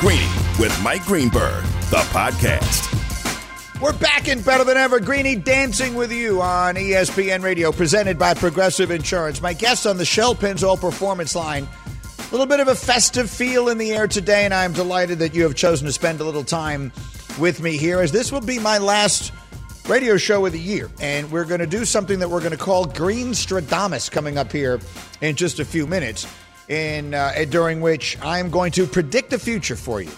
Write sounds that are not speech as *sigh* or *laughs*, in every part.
Greeny with Mike Greenberg, the podcast. We're back in better than ever. Greeny dancing with you on ESPN Radio, presented by Progressive Insurance. My guest on the Shell Pennzoil Performance Line. A little bit of a festive feel in the air today, and I'm delighted that you have chosen to spend a little time with me here, as this will be my last radio show of the year. And we're going to do something that we're going to call Green Stradamus coming up here in just a few minutes, in uh, during which I'm going to predict the future for you.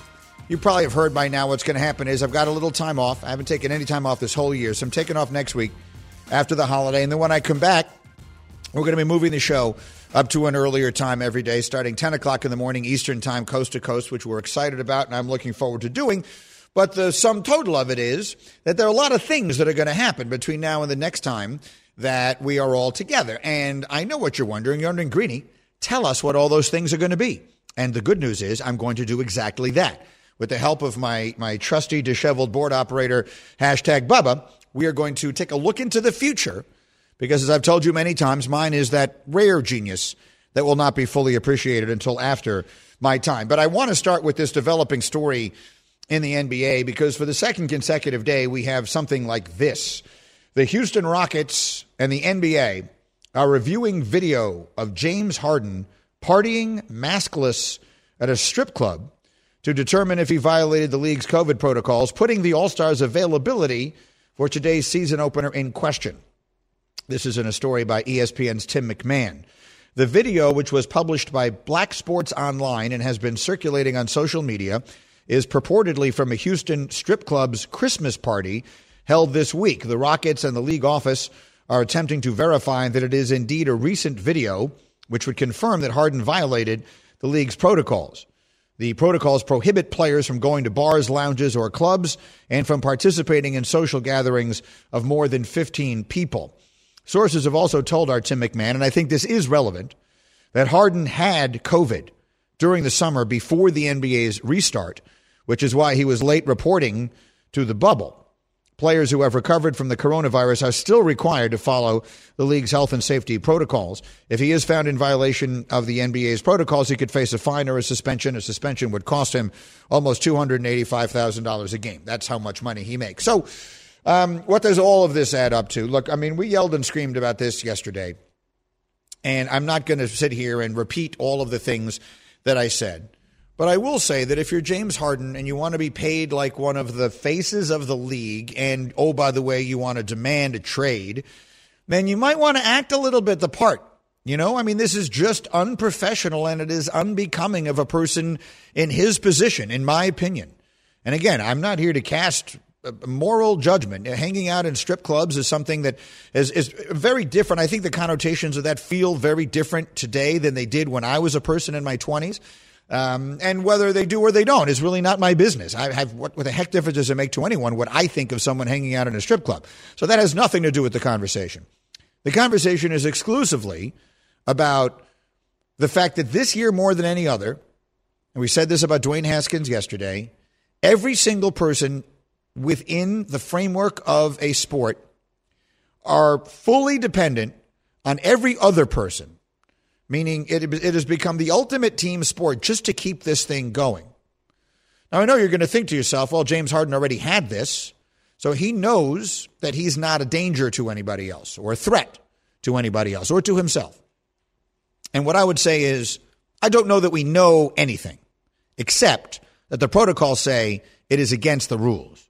You probably have heard by now what's going to happen is I've got a little time off. I haven't taken any time off this whole year, so I'm taking off next week after the holiday. And then when I come back, we're going to be moving the show up to an earlier time every day, starting 10 o'clock in the morning Eastern Time, coast to coast, which we're excited about and I'm looking forward to doing. But the sum total of it is that there are a lot of things that are going to happen between now and the next time that we are all together. And I know what you're wondering. You're wondering, Greeny, tell us what all those things are going to be. And the good news is I'm going to do exactly that. With the help of my, my trusty disheveled board operator, hashtag Bubba, we are going to take a look into the future because, as I've told you many times, mine is that rare genius that will not be fully appreciated until after my time. But I want to start with this developing story in the NBA because for the second consecutive day, we have something like this. The Houston Rockets and the NBA are reviewing video of James Harden partying maskless at a strip club to determine if he violated the league's COVID protocols, putting the All Stars' availability for today's season opener in question. This is in a story by ESPN's Tim McMahon. The video, which was published by Black Sports Online and has been circulating on social media, is purportedly from a Houston strip club's Christmas party held this week. The Rockets and the league office are attempting to verify that it is indeed a recent video, which would confirm that Harden violated the league's protocols. The protocols prohibit players from going to bars, lounges, or clubs and from participating in social gatherings of more than 15 people. Sources have also told our Tim McMahon, and I think this is relevant, that Harden had COVID during the summer before the NBA's restart, which is why he was late reporting to the bubble. Players who have recovered from the coronavirus are still required to follow the league's health and safety protocols. If he is found in violation of the NBA's protocols, he could face a fine or a suspension. A suspension would cost him almost $285,000 a game. That's how much money he makes. So, um, what does all of this add up to? Look, I mean, we yelled and screamed about this yesterday, and I'm not going to sit here and repeat all of the things that I said. But I will say that if you're James Harden and you want to be paid like one of the faces of the league, and oh, by the way, you want to demand a trade, then you might want to act a little bit the part. You know, I mean, this is just unprofessional and it is unbecoming of a person in his position, in my opinion. And again, I'm not here to cast uh, moral judgment. Hanging out in strip clubs is something that is, is very different. I think the connotations of that feel very different today than they did when I was a person in my 20s. Um, and whether they do or they don't is really not my business. I have what, what the heck difference does it make to anyone what I think of someone hanging out in a strip club? So that has nothing to do with the conversation. The conversation is exclusively about the fact that this year, more than any other, and we said this about Dwayne Haskins yesterday, every single person within the framework of a sport are fully dependent on every other person meaning it, it has become the ultimate team sport just to keep this thing going. Now, I know you're going to think to yourself, well, James Harden already had this, so he knows that he's not a danger to anybody else or a threat to anybody else or to himself. And what I would say is, I don't know that we know anything except that the protocols say it is against the rules.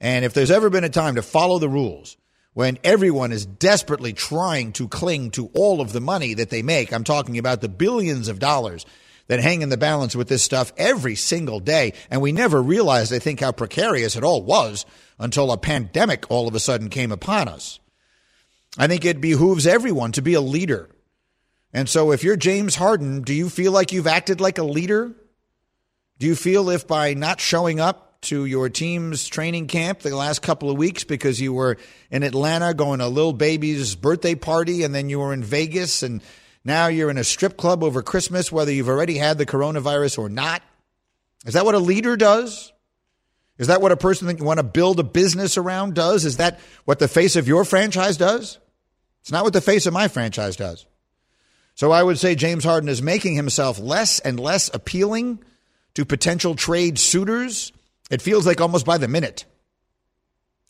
And if there's ever been a time to follow the rules, when everyone is desperately trying to cling to all of the money that they make. I'm talking about the billions of dollars that hang in the balance with this stuff every single day. And we never realized, I think, how precarious it all was until a pandemic all of a sudden came upon us. I think it behooves everyone to be a leader. And so if you're James Harden, do you feel like you've acted like a leader? Do you feel if by not showing up to your team's training camp the last couple of weeks because you were in Atlanta going to Lil Baby's birthday party and then you were in Vegas and now you're in a strip club over Christmas, whether you've already had the coronavirus or not? Is that what a leader does? Is that what a person that you want to build a business around does? Is that what the face of your franchise does? It's not what the face of my franchise does. So I would say James Harden is making himself less and less appealing to potential trade suitors. It feels like almost by the minute.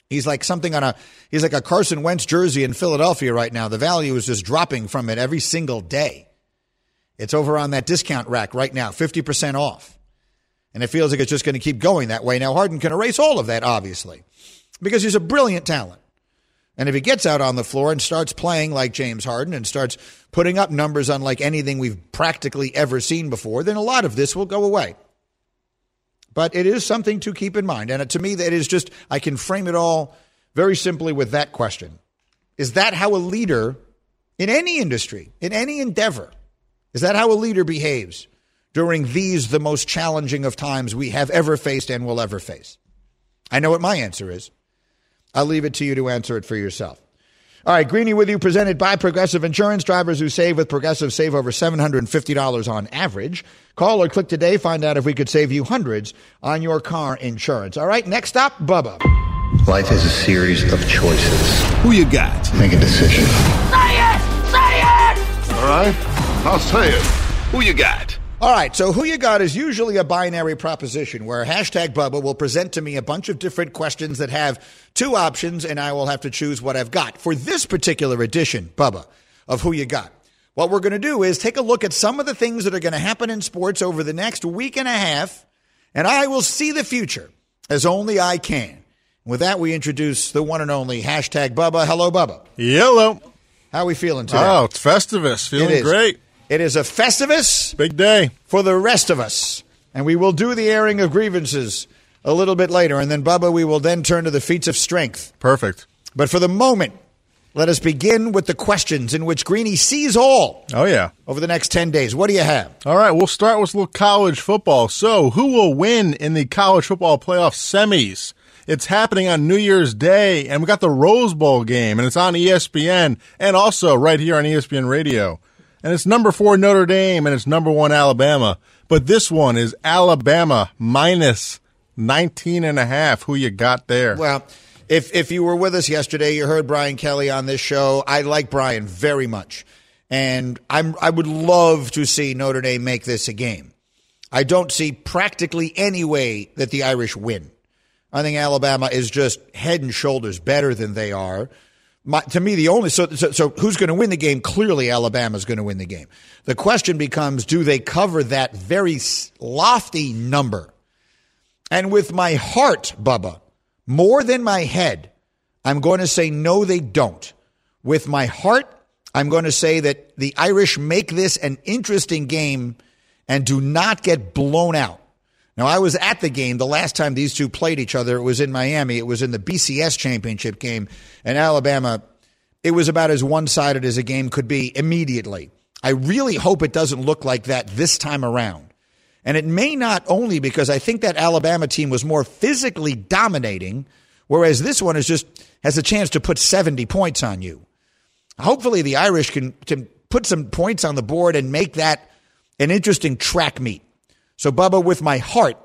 He's like something on a he's like a Carson Wentz jersey in Philadelphia right now. The value is just dropping from it every single day. It's over on that discount rack right now, 50% off. And it feels like it's just going to keep going that way. Now Harden can erase all of that obviously because he's a brilliant talent. And if he gets out on the floor and starts playing like James Harden and starts putting up numbers unlike anything we've practically ever seen before, then a lot of this will go away. But it is something to keep in mind. And to me, that is just, I can frame it all very simply with that question Is that how a leader in any industry, in any endeavor, is that how a leader behaves during these, the most challenging of times we have ever faced and will ever face? I know what my answer is. I'll leave it to you to answer it for yourself. All right, Greeny with you, presented by Progressive Insurance. Drivers who save with Progressive save over $750 on average. Call or click today, find out if we could save you hundreds on your car insurance. All right, next up, Bubba. Life is a series of choices. Who you got? Make a decision. Say it! Say it! All right, I'll say it. Who you got? All right, so who you got is usually a binary proposition where hashtag Bubba will present to me a bunch of different questions that have two options, and I will have to choose what I've got. For this particular edition, Bubba, of Who You Got, what we're going to do is take a look at some of the things that are going to happen in sports over the next week and a half, and I will see the future as only I can. With that, we introduce the one and only hashtag Bubba. Hello, Bubba. Yellow. How are we feeling today? Oh, it's Festivus. Feeling It great. It is a Festivus Big day. for the rest of us. And we will do the airing of grievances a little bit later. And then, Bubba, we will then turn to the feats of strength. Perfect. But for the moment, let us begin with the questions in which Greeny sees all Oh, yeah. over the next 10 days. What do you have? All right, we'll start with a little college football. So, who will win in the college football playoff semis? It's happening on New Year's Day, and we got the Rose Bowl game, and it's on ESPN and also right here on ESPN Radio. And it's number four Notre Dame, and it's number one Alabama. But this one is Alabama minus 19 and a half. Who you got there? Well, if if you were with us yesterday, you heard Brian Kelly on this show. I like Brian very much, and I'm I would love to see Notre Dame make this a game. I don't see practically any way that the Irish win. I think Alabama is just head and shoulders better than they are. My, to me, the only so so, so who's going to win the game? Clearly, Alabama's going to win the game. The question becomes: Do they cover that very lofty number? And with my heart, Bubba, more than my head, I'm going to say no, they don't. With my heart, I'm going to say that the Irish make this an interesting game and do not get blown out. Now, I was at the game the last time these two played each other. It was in Miami. It was in the BCS championship game. And Alabama, it was about as one sided as a game could be immediately. I really hope it doesn't look like that this time around. And it may not only because I think that Alabama team was more physically dominating, whereas this one is just has a chance to put 70 points on you. Hopefully, the Irish can, can put some points on the board and make that an interesting track meet. So, Bubba, with my heart,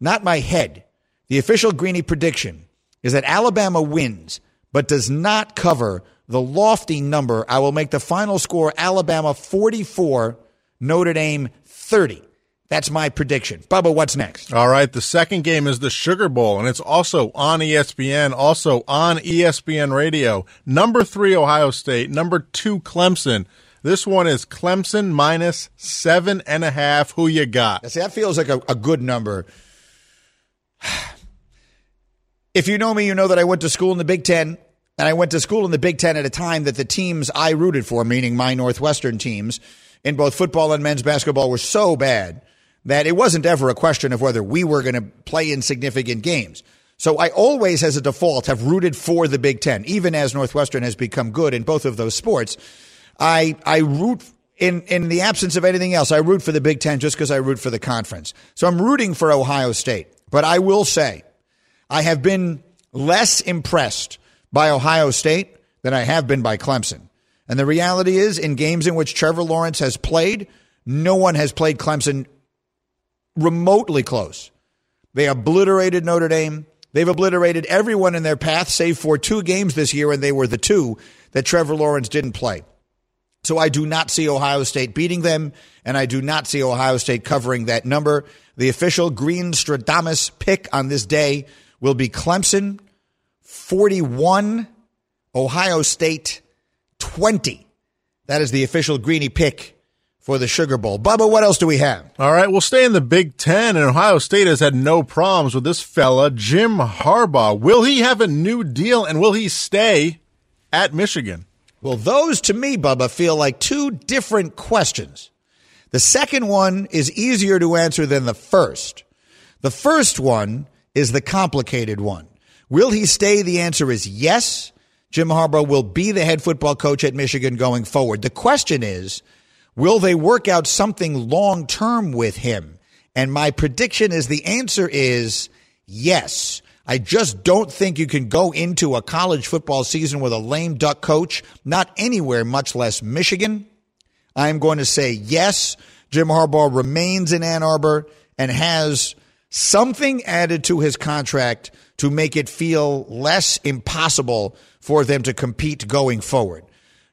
not my head, the official Greeny prediction is that Alabama wins, but does not cover the lofty number. I will make the final score Alabama 44, Notre Dame 30. That's my prediction. Bubba, what's next? All right, the second game is the Sugar Bowl, and it's also on ESPN, also on ESPN Radio. Number three, Ohio State. Number two, Clemson. This one is Clemson minus seven and a half. Who you got? See, that feels like a, a good number. *sighs* If you know me, you know that I went to school in the Big Ten, and I went to school in the Big Ten at a time that the teams I rooted for, meaning my Northwestern teams, in both football and men's basketball, were so bad that it wasn't ever a question of whether we were going to play in significant games. So I always, as a default, have rooted for the Big Ten, even as Northwestern has become good in both of those sports. I I root in in the absence of anything else. I root for the Big Ten just because I root for the conference. So I'm rooting for Ohio State. But I will say, I have been less impressed by Ohio State than I have been by Clemson. And the reality is, in games in which Trevor Lawrence has played, no one has played Clemson remotely close. They obliterated Notre Dame. They've obliterated everyone in their path, save for two games this year, and they were the two that Trevor Lawrence didn't play. So I do not see Ohio State beating them, and I do not see Ohio State covering that number. The official Green Stradamus pick on this day will be Clemson 41, Ohio State 20. That is the official Greeny pick for the Sugar Bowl. Bubba, what else do we have? All right, we'll stay in the Big Ten, and Ohio State has had no problems with this fella, Jim Harbaugh. Will he have a new deal, and will he stay at Michigan? Well, those to me, Bubba, feel like two different questions. The second one is easier to answer than the first. The first one is the complicated one. Will he stay? The answer is yes. Jim Harbaugh will be the head football coach at Michigan going forward. The question is, will they work out something long term with him? And my prediction is the answer is yes. I just don't think you can go into a college football season with a lame duck coach, not anywhere, much less Michigan. I'm going to say yes. Jim Harbaugh remains in Ann Arbor and has something added to his contract to make it feel less impossible for them to compete going forward.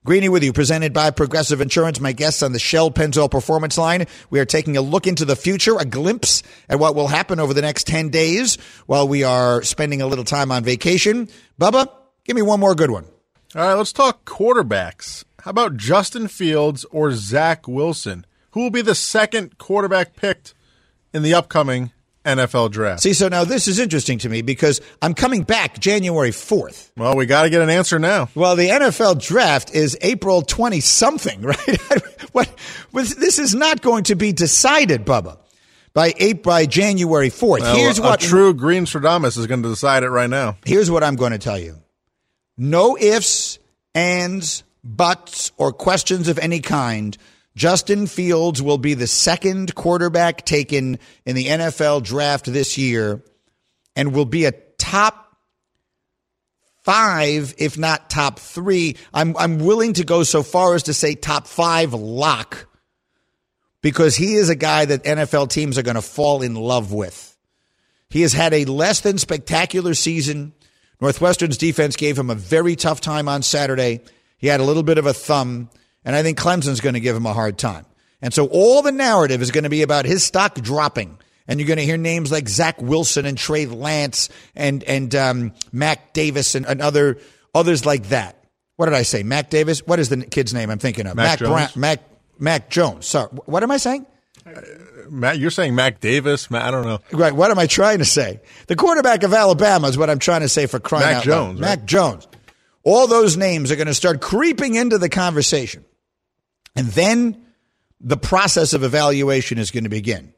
Greeny with you, presented by Progressive Insurance. My guests on the Shell Pennzoil Performance Line. We are taking a look into the future, a glimpse at what will happen over the next 10 days while we are spending a little time on vacation. Bubba, give me one more good one. All right, let's talk quarterbacks. How about Justin Fields or Zach Wilson? Who will be the second quarterback picked in the upcoming NFL draft? See, so now this is interesting to me because I'm coming back January 4th. Well, we got to get an answer now. Well, the NFL draft is April 20 something, *laughs* right? *laughs* what, this is not going to be decided, Bubba, by eight by January 4th. Well, here's what true Green Stradamus is going to decide it right now. Here's what I'm going to tell you. No ifs, ands, buts, or questions of any kind. Justin Fields will be the second quarterback taken in the NFL draft this year and will be a top five, if not top three. I'm, I'm willing to go so far as to say top five lock because he is a guy that NFL teams are going to fall in love with. He has had a less than spectacular season. Northwestern's defense gave him a very tough time on Saturday. He had a little bit of a thumb, and I think Clemson's going to give him a hard time. And so all the narrative is going to be about his stock dropping. And you're going to hear names like Zach Wilson and Trey Lance and and um, Mac Davis and, and other others like that. What did I say? Mac Davis. What is the kid's name I'm thinking of? Mac Jones. Brown. Mac Mac Jones. Sorry. What am I saying? Matt, you're saying Mac Davis? Matt, I don't know. Right. What am I trying to say? The quarterback of Alabama is what I'm trying to say for crying Mac out Jones, loud. right? Mac Jones. All those names are going to start creeping into the conversation. And then the process of evaluation is going to begin.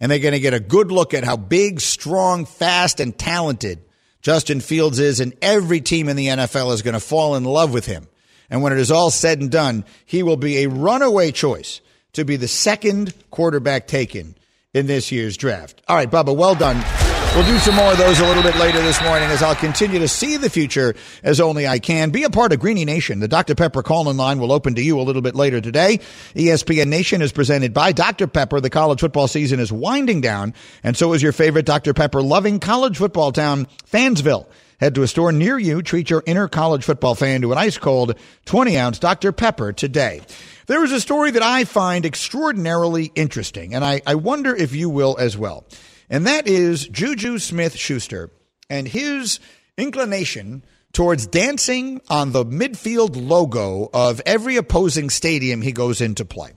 And they're going to get a good look at how big, strong, fast, and talented Justin Fields is. And every team in the NFL is going to fall in love with him. And when it is all said and done, he will be a runaway choice to be the second quarterback taken in this year's draft. All right, Bubba, well done. We'll do some more of those a little bit later this morning as I'll continue to see the future as only I can. Be a part of Greeny Nation. The Dr. Pepper call in line will open to you a little bit later today. ESPN Nation is presented by Dr. Pepper. The college football season is winding down, and so is your favorite Dr. Pepper loving college football town, Fansville. Head to a store near you. Treat your inner college football fan to an ice cold 20 ounce Dr. Pepper today. There is a story that I find extraordinarily interesting, and I, I wonder if you will as well. And that is Juju Smith Schuster and his inclination towards dancing on the midfield logo of every opposing stadium he goes into play.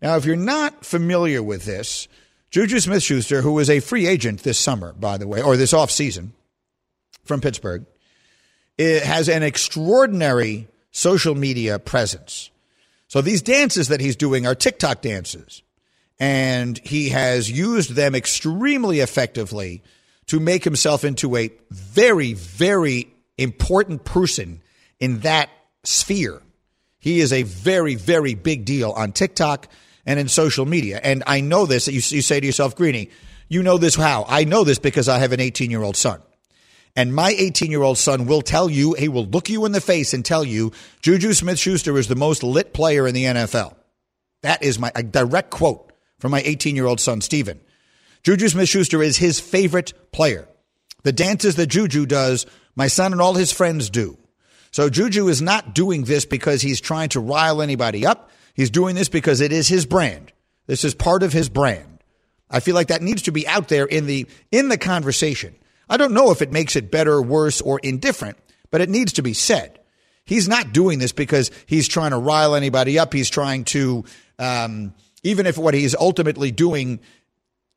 Now, if you're not familiar with this, Juju Smith Schuster, who was a free agent this summer, by the way, or this offseason from Pittsburgh, it has an extraordinary social media presence. So these dances that he's doing are TikTok dances. And he has used them extremely effectively to make himself into a very, very important person in that sphere. He is a very, very big deal on TikTok and in social media. And I know this. You, you say to yourself, Greeny, you know this how? I know this because I have an 18 year old son. And my 18 year old son will tell you, he will look you in the face and tell you, Juju Smith Schuster is the most lit player in the NFL. That is my direct quote from my 18 year old son, Steven. Juju Smith Schuster is his favorite player. The dances that Juju does, my son and all his friends do. So Juju is not doing this because he's trying to rile anybody up. He's doing this because it is his brand. This is part of his brand. I feel like that needs to be out there in the in the conversation. I don't know if it makes it better, worse, or indifferent, but it needs to be said. He's not doing this because he's trying to rile anybody up. He's trying to, um, even if what he's ultimately doing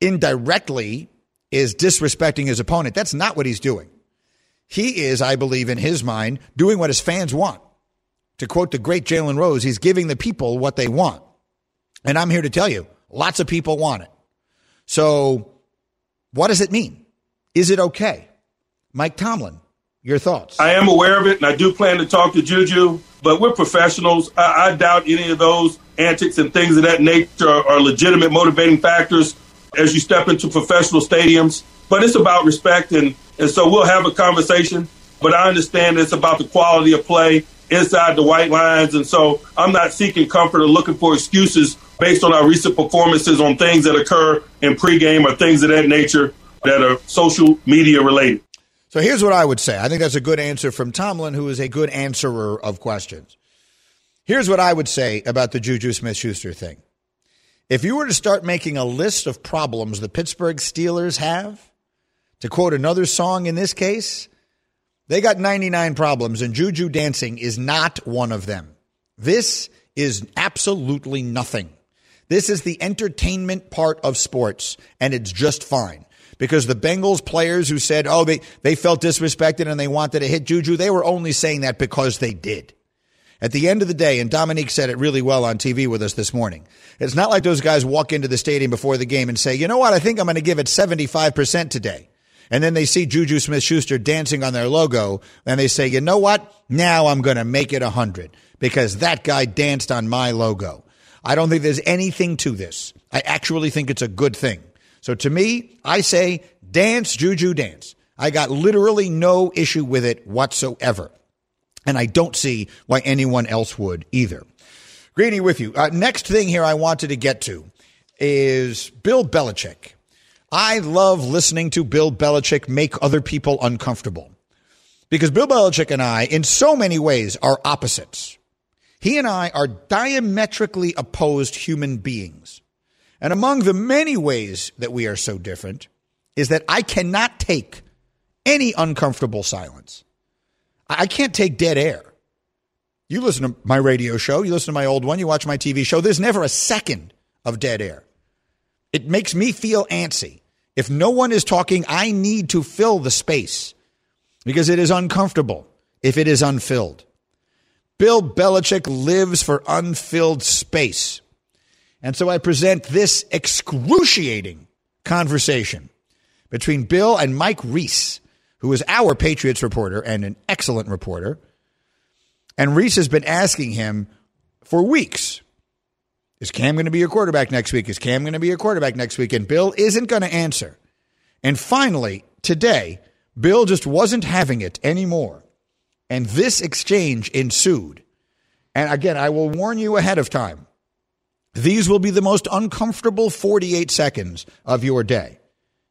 indirectly is disrespecting his opponent, that's not what he's doing. He is, I believe, in his mind, doing what his fans want. To quote the great Jalen Rose, he's giving the people what they want. And I'm here to tell you, lots of people want it. So, what does it mean? Is it okay? Mike Tomlin, your thoughts? I am aware of it, and I do plan to talk to Juju, but we're professionals. I, I doubt any of those antics and things of that nature are, are legitimate motivating factors as you step into professional stadiums. But it's about respect, and, and so we'll have a conversation. But I understand it's about the quality of play inside the white lines. And so I'm not seeking comfort or looking for excuses based on our recent performances on things that occur in pregame or things of that nature that are social media related. So here's what I would say. I think that's a good answer from Tomlin, who is a good answerer of questions. Here's what I would say about the Juju Smith Schuster thing. If you were to start making a list of problems the Pittsburgh Steelers have, to quote another song in this case, they got 99 problems, and Juju dancing is not one of them. This is absolutely nothing. This is the entertainment part of sports, and it's just fine. Because the Bengals players who said, oh, they, they felt disrespected and they wanted to hit Juju, they were only saying that because they did. At the end of the day, and Dominique said it really well on TV with us this morning, it's not like those guys walk into the stadium before the game and say, you know what, I think I'm going to give it 75% today and then they see Juju Smith Schuster dancing on their logo, and they say, you know what? Now I'm going to make it 100 because that guy danced on my logo. I don't think there's anything to this. I actually think it's a good thing. So to me, I say dance, Juju, dance. I got literally no issue with it whatsoever. And I don't see why anyone else would either. Greeny with you. Uh, next thing here I wanted to get to is Bill Belichick. I love listening to Bill Belichick make other people uncomfortable because Bill Belichick and I, in so many ways, are opposites. He and I are diametrically opposed human beings. And among the many ways that we are so different is that I cannot take any uncomfortable silence. I can't take dead air. You listen to my radio show, you listen to my old one, you watch my TV show, there's never a second of dead air. It makes me feel antsy. If no one is talking, I need to fill the space because it is uncomfortable if it is unfilled. Bill Belichick lives for unfilled space. And so I present this excruciating conversation between Bill and Mike Reiss, who is our Patriots reporter and an excellent reporter. And Reiss has been asking him for weeks is Cam going to be your quarterback next week? Is Cam going to be your quarterback next week? And Bill isn't going to answer. And finally, today, Bill just wasn't having it anymore. And this exchange ensued. And again, I will warn you ahead of time. These will be the most uncomfortable 48 seconds of your day.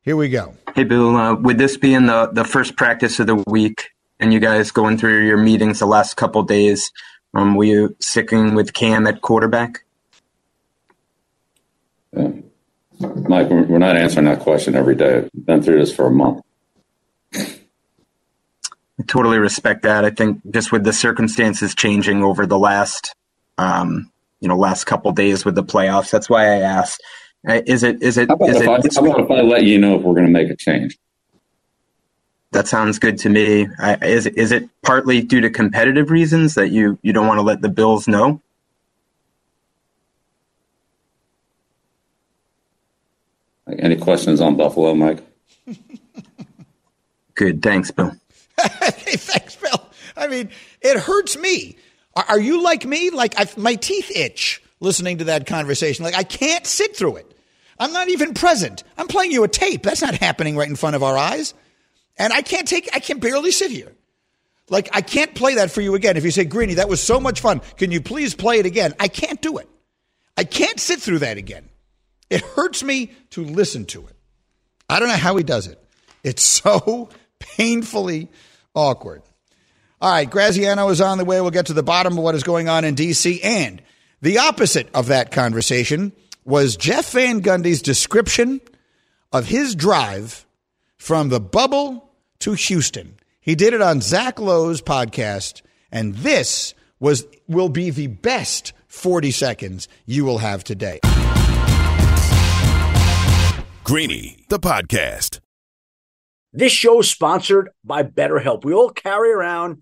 Here we go. Hey, Bill, uh, with this being the, the first practice of the week and you guys going through your meetings the last couple days, um, were you sticking with Cam at quarterback? Mike, we're not answering that question every day. We've been through this for a month. I totally respect that. I think just with the circumstances changing over the last, um, you know, last couple days with the playoffs, that's why I asked. Uh, is it? Is it? How about, is if, it, I, how about if I let you know if we're going to make a change? That sounds good to me. I, is it? Is it partly due to competitive reasons that you you don't want to let the Bills know? Any questions on Buffalo, Mike? *laughs* Good. Thanks, Bill. *laughs* hey, thanks, Bill. I mean, it hurts me. Are, you like me? Like I've, my teeth itch listening to that conversation. Like I can't sit through it. I'm not even present. I'm playing you a tape. That's not happening right in front of our eyes. And I can't take, I can barely sit here. Like I can't play that for you again. If you say, Greeny, that was so much fun. Can you please play it again? I can't do it. I can't sit through that again. It hurts me to listen to it. I don't know how he does it. It's *laughs* so painfully awkward. All right, Graziano is on the way. We'll get to the bottom of what is going on in D.C. And the opposite of that conversation was Jeff Van Gundy's description of his drive from the bubble to Houston. He did it on Zach Lowe's podcast, and this was will be the best 40 seconds you will have today. Greeny, the podcast. This show is sponsored by BetterHelp. We all carry around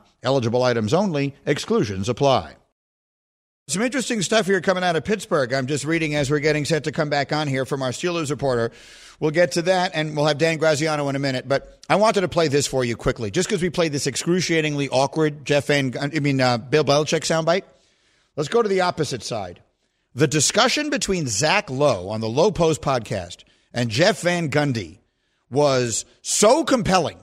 Eligible items only, exclusions apply. Some interesting stuff here coming out of Pittsburgh. I'm just reading as we're getting set to come back on here from our Steelers reporter. We'll get to that, and we'll have Dan Graziano in a minute. But I wanted to play this for you quickly, just because we played this excruciatingly awkward Jeff Van, I mean uh, Bill Belichick soundbite. Let's go to the opposite side. The discussion between Zach Lowe on the Lowe Post podcast and Jeff Van Gundy was so compelling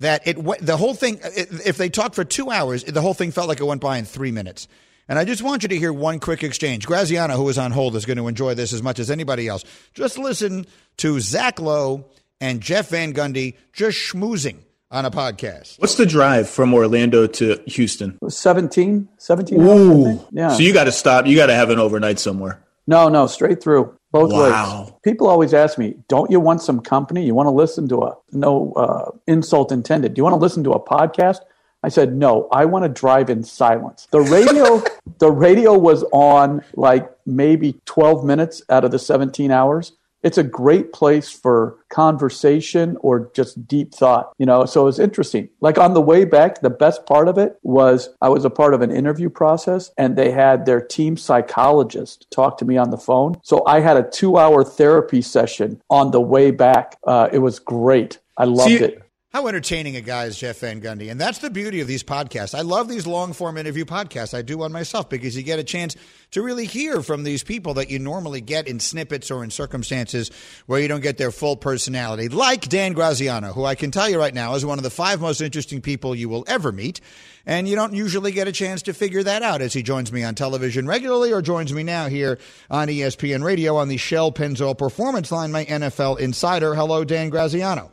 that it the whole thing. If they talked for two hours, the whole thing felt like it went by in three minutes. And I just want you to hear one quick exchange. Graziano, who is on hold, is going to enjoy this as much as anybody else. Just listen to Zach Lowe and Jeff Van Gundy just schmoozing on a podcast. What's the drive from Orlando to Houston? 17, 17 Ooh. hours, Yeah. So you got to stop. You got to have an overnight somewhere. No, no, straight through. Both Wow. ways. People always ask me, don't you want some company? You want to listen to a, no uh, insult intended. Do you want to listen to a podcast? I said, no, I want to drive in silence. The radio, *laughs* the radio was on like maybe 12 minutes out of the 17 hours. It's a great place for conversation or just deep thought, you know. So it was interesting. Like on the way back, the best part of it was I was a part of an interview process and they had their team psychologist talk to me on the phone. So I had a two hour therapy session on the way back. Uh, it was great. I loved See, it. How entertaining a guy is Jeff Van Gundy. And that's the beauty of these podcasts. I love these long form interview podcasts. I do one myself because you get a chance to really hear from these people that you normally get in snippets or in circumstances where you don't get their full personality. Like Dan Graziano, who I can tell you right now is one of the five most interesting people you will ever meet. And you don't usually get a chance to figure that out as he joins me on television regularly or joins me now here on ESPN Radio on the Shell Pennzoil Performance Line, my NFL insider. Hello, Dan Graziano.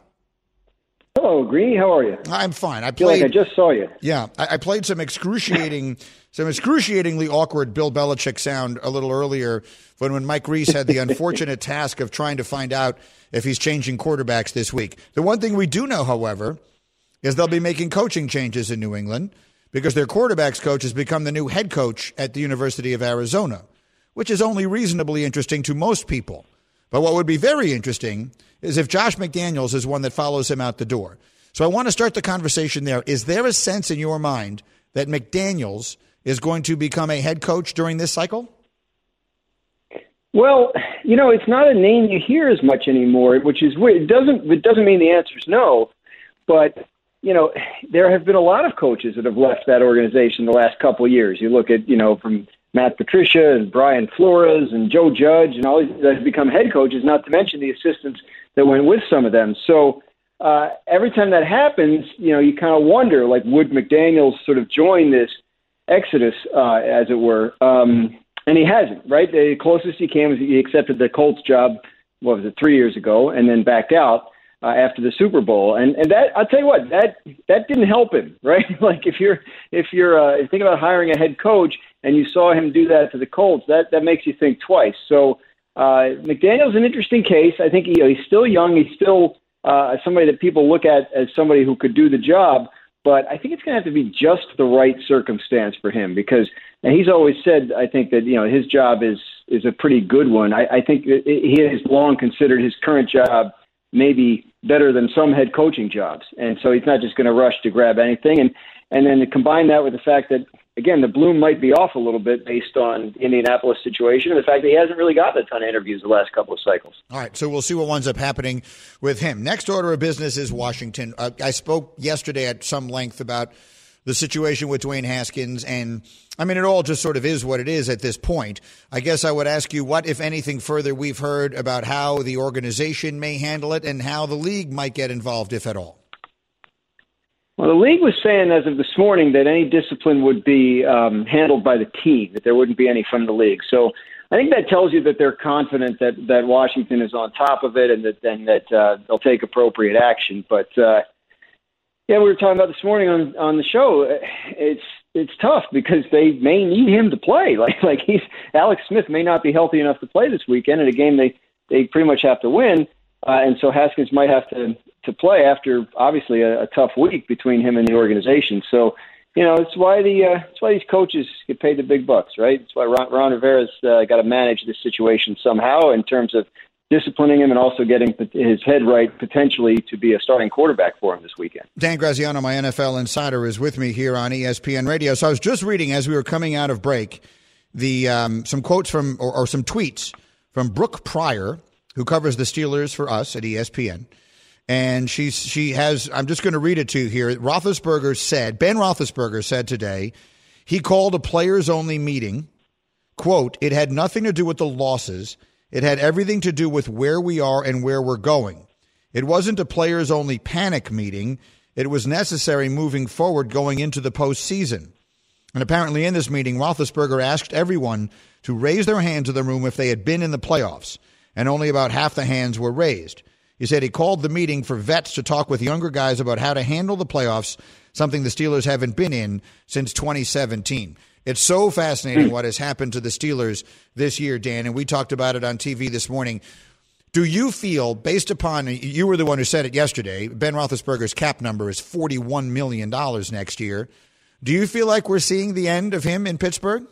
Hello, Greeny. How are you? I'm fine. I I feel like played. I just saw you. Yeah, I, I played some excruciating, *laughs* some excruciatingly awkward Bill Belichick sound a little earlier when when Mike Reiss had the *laughs* unfortunate task of trying to find out if he's changing quarterbacks this week. The one thing we do know, however, is they'll be making coaching changes in New England because their quarterbacks coach has become the new head coach at the University of Arizona, which is only reasonably interesting to most people. But what would be very interesting is if Josh McDaniels is one that follows him out the door. So I want to start the conversation there. Is there a sense in your mind that McDaniels is going to become a head coach during this cycle? Well, you know, it's not a name you hear as much anymore, which is weird. It doesn't it doesn't mean the answer is no, but you know, there have been a lot of coaches that have left that organization the last couple of years. You look at, you know, from Matt Patricia and Brian Flores and Joe Judge and all these that have become head coaches, not to mention the assistants that went with some of them. So uh, every time that happens, you know, you kind of wonder, like, would McDaniels sort of join this exodus, uh, as it were? Um, and he hasn't, right? The closest he came was he accepted the Colts job, what was it, three years ago, and then backed out uh, after the Super Bowl. And and that I'll tell you what, that that didn't help him, *laughs* right? like if you're if you're uh, thinking about hiring a head coach and you saw him do that to the Colts, that that makes you think twice. So uh, McDaniel's an interesting case. I think he, he's still young. He's still uh, somebody that people look at as somebody who could do the job. But I think it's going to have to be just the right circumstance for him because and he's always said, I think that you know his job is is a pretty good one. I, I think he has long considered his current job maybe better than some head coaching jobs, and so he's not just going to rush to grab anything. And and then to combine that with the fact that again the bloom might be off a little bit based on Indianapolis situation and the fact that he hasn't really gotten a ton of interviews the last couple of cycles. All right, so we'll see what winds up happening with him. Next order of business is Washington. Uh, I spoke yesterday at some length about the situation with Dwayne Haskins. And I mean, it all just sort of is what it is at this point. I guess I would ask you what, if anything, further we've heard about how the organization may handle it and how the league might get involved, if at all. Well, the league was saying as of this morning that any discipline would be um, handled by the team, that there wouldn't be any from the league. So I think that tells you that they're confident that, that Washington is on top of it and that, and that uh, they'll take appropriate action. But uh, yeah, we were talking about this morning on on the show. It's it's tough because they may need him to play. *laughs* Like like he's Alex Smith may not be healthy enough to play this weekend in a game they they pretty much have to win, uh, and so Haskins might have to to play after obviously a, a tough week between him and the organization. So you know it's why the uh, it's why these coaches get paid the big bucks, right? It's why Ron, Ron Rivera's uh, got to manage this situation somehow in terms of disciplining him and also getting his head right potentially to be a starting quarterback for him this weekend. Dan Graziano, my NFL insider, is with me here on ESPN Radio. So I was just reading as we were coming out of break the um, some quotes from or, or some tweets from Brooke Pryor, who covers the Steelers for us at ESPN. And she's she has I'm just going to read it to you here. Roethlisberger said Ben Roethlisberger said today he called a players only meeting. "Quote: It had nothing to do with the losses." It had everything to do with where we are and where we're going. It wasn't a players only panic meeting. It was necessary moving forward going into the postseason. And apparently, in this meeting, Roethlisberger asked everyone to raise their hands in the room if they had been in the playoffs, and only about half the hands were raised. He said he called the meeting for vets to talk with younger guys about how to handle the playoffs, something the Steelers haven't been in since 2017. It's so fascinating hmm. what has happened to the Steelers this year, Dan, and we talked about it on TV this morning. Do you feel, based upon you were the one who said it yesterday, Ben Roethlisberger's cap number is forty-one million dollars next year? Do you feel like we're seeing the end of him in Pittsburgh?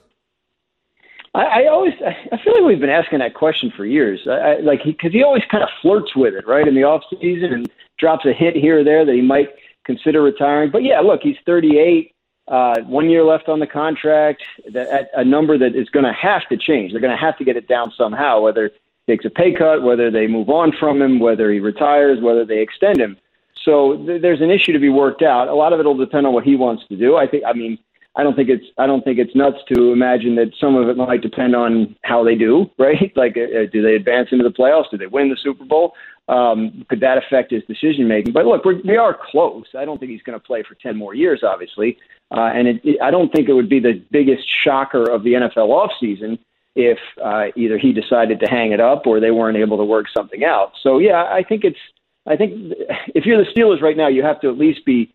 I, I always, I feel like we've been asking that question for years. I, I, like, because he, he always kind of flirts with it, right, in the off season, and drops a hit here or there that he might consider retiring. But yeah, look, he's 38 uh, one year left on the contract, that, at a number that is going to have to change. They're going to have to get it down somehow, whether he takes a pay cut, whether they move on from him, whether he retires, whether they extend him. So th- there's an issue to be worked out. A lot of it will depend on what he wants to do. I think. I mean, I don't think it's. I don't think it's nuts to imagine that some of it might depend on how they do. *laughs* Right? Like, uh, do they advance into the playoffs? Do they win the Super Bowl? Um, could that affect his decision making? But look, we're, we are close. I don't think he's going to play for ten more years, obviously. Uh, and it, it, I don't think it would be the biggest shocker of the NFL offseason if uh, either he decided to hang it up or they weren't able to work something out. So yeah, I think it's. I think if you're the Steelers right now, you have to at least be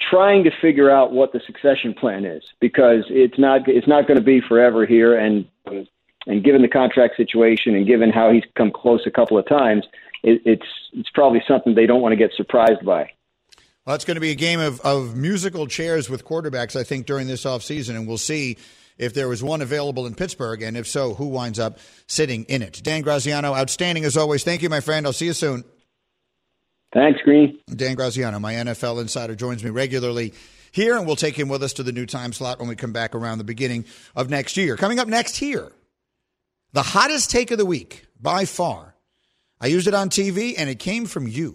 trying to figure out what the succession plan is because it's not it's not going to be forever here and and given the contract situation and given how he's come close a couple of times it, it's it's probably something they don't want to get surprised by well, it's going to be a game of, of musical chairs with quarterbacks, I think, during this offseason, and we'll see if there was one available in Pittsburgh, and if so, who winds up sitting in it. Dan Graziano, outstanding as always. Thank you, my friend. I'll see you soon. Thanks, Green. Dan Graziano, my NFL insider, joins me regularly here, and we'll take him with us to the new time slot when we come back around the beginning of next year. Coming up next here, the hottest take of the week by far. I used it on TV, and it came from you.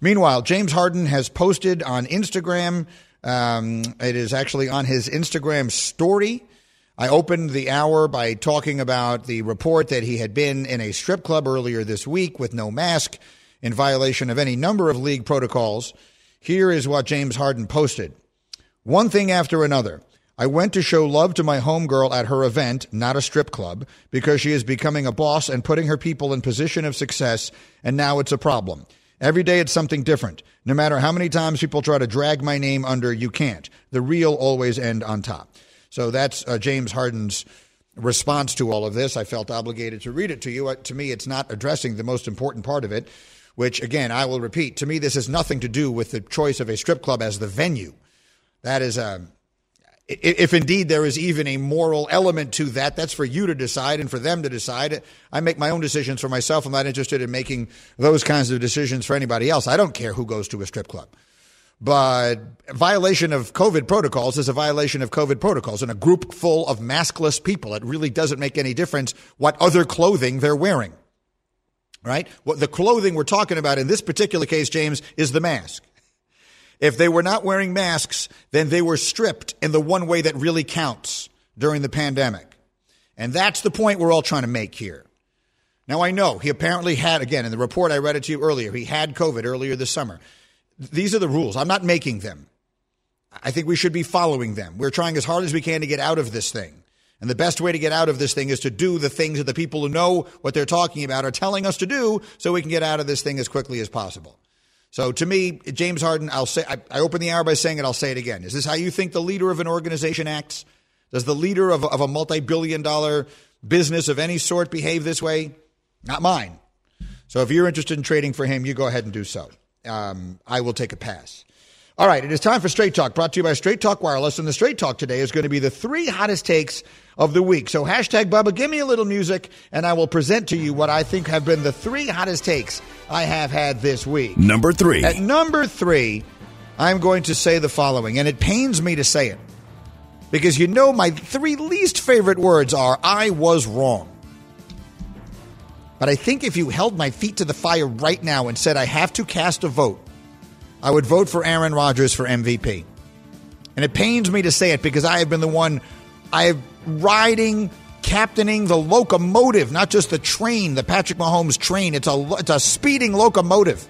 Meanwhile, James Harden has posted on Instagram. Um, it is actually on his Instagram story. I opened the hour by talking about the report that he had been in a strip club earlier this week with no mask in violation of any number of league protocols. Here is what James Harden posted One thing after another. I went to show love to my homegirl at her event, not a strip club, because she is becoming a boss and putting her people in position of success, and now it's a problem. Every day it's something different. No matter how many times people try to drag my name under, you can't. The real always end on top. So that's uh, James Harden's response to all of this. I felt obligated to read it to you. Uh, to me, it's not addressing the most important part of it, which, again, I will repeat. To me, this has nothing to do with the choice of a strip club as the venue. That is a. If indeed there is even a moral element to that, that's for you to decide and for them to decide. I make my own decisions for myself. I'm not interested in making those kinds of decisions for anybody else. I don't care who goes to a strip club. But violation of COVID protocols is a violation of COVID protocols in a group full of maskless people. It really doesn't make any difference what other clothing they're wearing. Right? What the clothing we're talking about in this particular case, James, is the mask. If they were not wearing masks, then they were stripped in the one way that really counts during the pandemic. And that's the point we're all trying to make here. Now, I know he apparently had, again, in the report I read it to you earlier, he had COVID earlier this summer. These are the rules. I'm not making them. I think we should be following them. We're trying as hard as we can to get out of this thing. And the best way to get out of this thing is to do the things that the people who know what they're talking about are telling us to do so we can get out of this thing as quickly as possible. So to me, James Harden, I'll say, I, I open the hour by saying it, I'll say it again. Is this how you think the leader of an organization acts? Does the leader of, of a multi billion dollar business of any sort behave this way? Not mine. So if you're interested in trading for him, you go ahead and do so. Um, I will take a pass. All right, it is time for Straight Talk, brought to you by Straight Talk Wireless. And the Straight Talk today is going to be the three hottest takes of the week. So hashtag Bubba, give me a little music, and I will present to you what I think have been the three hottest takes I have had this week. Number three. At number three, I'm going to say the following, and it pains me to say it because you know my three least favorite words are I was wrong. But I think if you held my feet to the fire right now and said I have to cast a vote, I would vote for Aaron Rodgers for MVP. And it pains me to say it because I have been the one I have riding, captaining the locomotive, not just the train, the Patrick Mahomes train. It's a it's a speeding locomotive.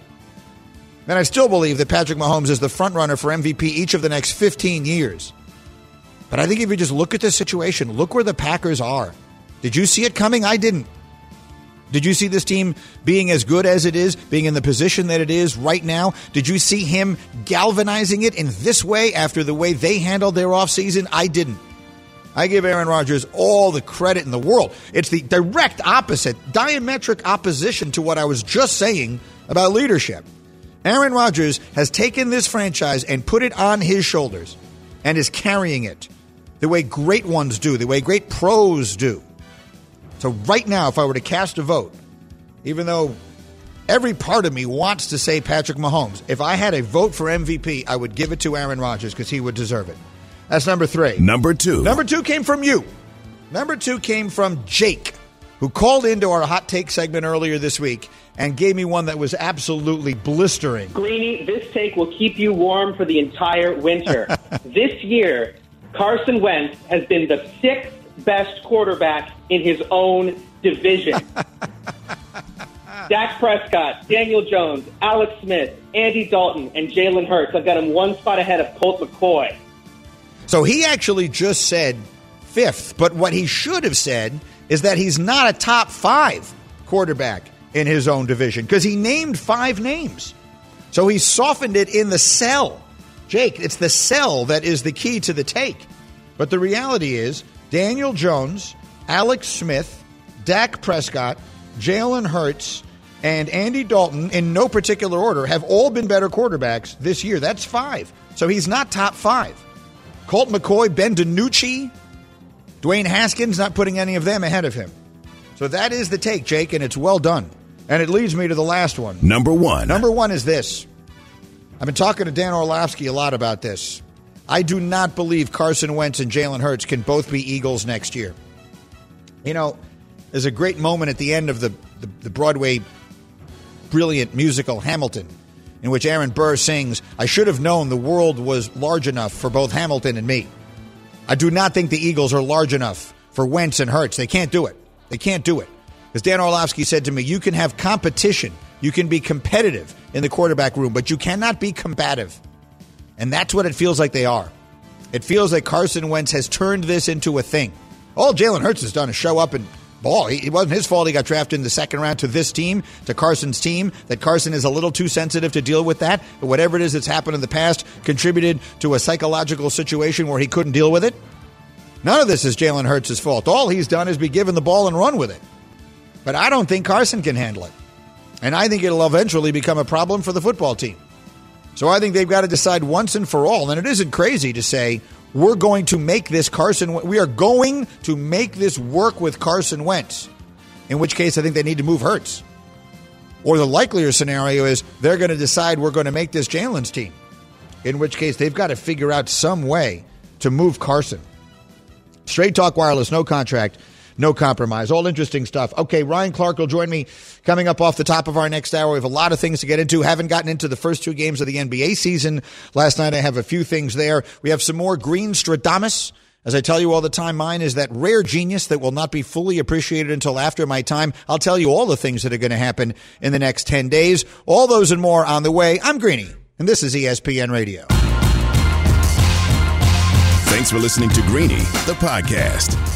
And I still believe that Patrick Mahomes is the front runner for MVP each of the next 15 years. But I think if you just look at the situation, look where the Packers are. Did you see it coming? I didn't. Did you see this team being as good as it is, being in the position that it is right now? Did you see him galvanizing it in this way after the way they handled their offseason? I didn't. I give Aaron Rodgers all the credit in the world. It's the direct opposite, diametric opposition to what I was just saying about leadership. Aaron Rodgers has taken this franchise and put it on his shoulders and is carrying it the way great ones do, the way great pros do. So, right now, if I were to cast a vote, even though every part of me wants to say Patrick Mahomes, if I had a vote for MVP, I would give it to Aaron Rodgers because he would deserve it. That's number three. Number two. Number two came from you. Number two came from Jake. who called into our hot take segment earlier this week and gave me one that was absolutely blistering. Greeny, this take will keep you warm for the entire winter. *laughs* this year, Carson Wentz has been the sixth best quarterback in his own division. *laughs* Dak Prescott, Daniel Jones, Alex Smith, Andy Dalton, and Jalen Hurts. I've got him one spot ahead of Colt McCoy. So he actually just said fifth, but what he should have said is that he's not a top five quarterback in his own division because he named five names. So he softened it in the sell. Jake, it's the sell that is the key to the take. But the reality is Daniel Jones, Alex Smith, Dak Prescott, Jalen Hurts, and Andy Dalton, in no particular order, have all been better quarterbacks this year. That's five. So he's not top five. Colt McCoy, Ben DiNucci, Dwayne Haskins, not putting any of them ahead of him. So that is the take, Jake, and it's well done. And it leads me to the last one. Number one. Number one is this. I've been talking to Dan Orlovsky a lot about this. I do not believe Carson Wentz and Jalen Hurts can both be Eagles next year. You know, there's a great moment at the end of the, the, the Broadway brilliant musical Hamilton, in which Aaron Burr sings, I should have known the world was large enough for both Hamilton and me. I do not think the Eagles are large enough for Wentz and Hurts. They can't do it. They can't do it. Because Dan Orlovsky said to me, you can have competition, you can be competitive in the quarterback room, but you cannot be combative. And that's what it feels like they are. It feels like Carson Wentz has turned this into a thing. All Jalen Hurts has done is show up and ball. It wasn't his fault he got drafted in the second round to this team, to Carson's team, that Carson is a little too sensitive to deal with that. But whatever it is that's happened in the past contributed to a psychological situation where he couldn't deal with it. None of this is Jalen Hurts' fault. All he's done is be given the ball and run with it. But I don't think Carson can handle it. And I think it'll eventually become a problem for the football team. So I think they've got to decide once and for all. And it isn't crazy to say, we're going to make this Carson. We are going to make this work with Carson Wentz. In which case, I think they need to move Hurts. Or the likelier scenario is they're going to decide we're going to make this Jalen's team. In which case, they've got to figure out some way to move Carson. Straight Talk Wireless, no contract no compromise. All interesting stuff. Okay, Ryan Clark will join me coming up off the top of our next hour. We have a lot of things to get into. Haven't gotten into the first two games of the NBA season. Last night I have a few things there. We have some more Green Stradamus. As I tell you all the time, mine is that rare genius that will not be fully appreciated until after my time. I'll tell you all the things that are going to happen in the next 10 days. All those and more on the way. I'm Greeny, and this is ESPN Radio. Thanks for listening to Greeny, the podcast.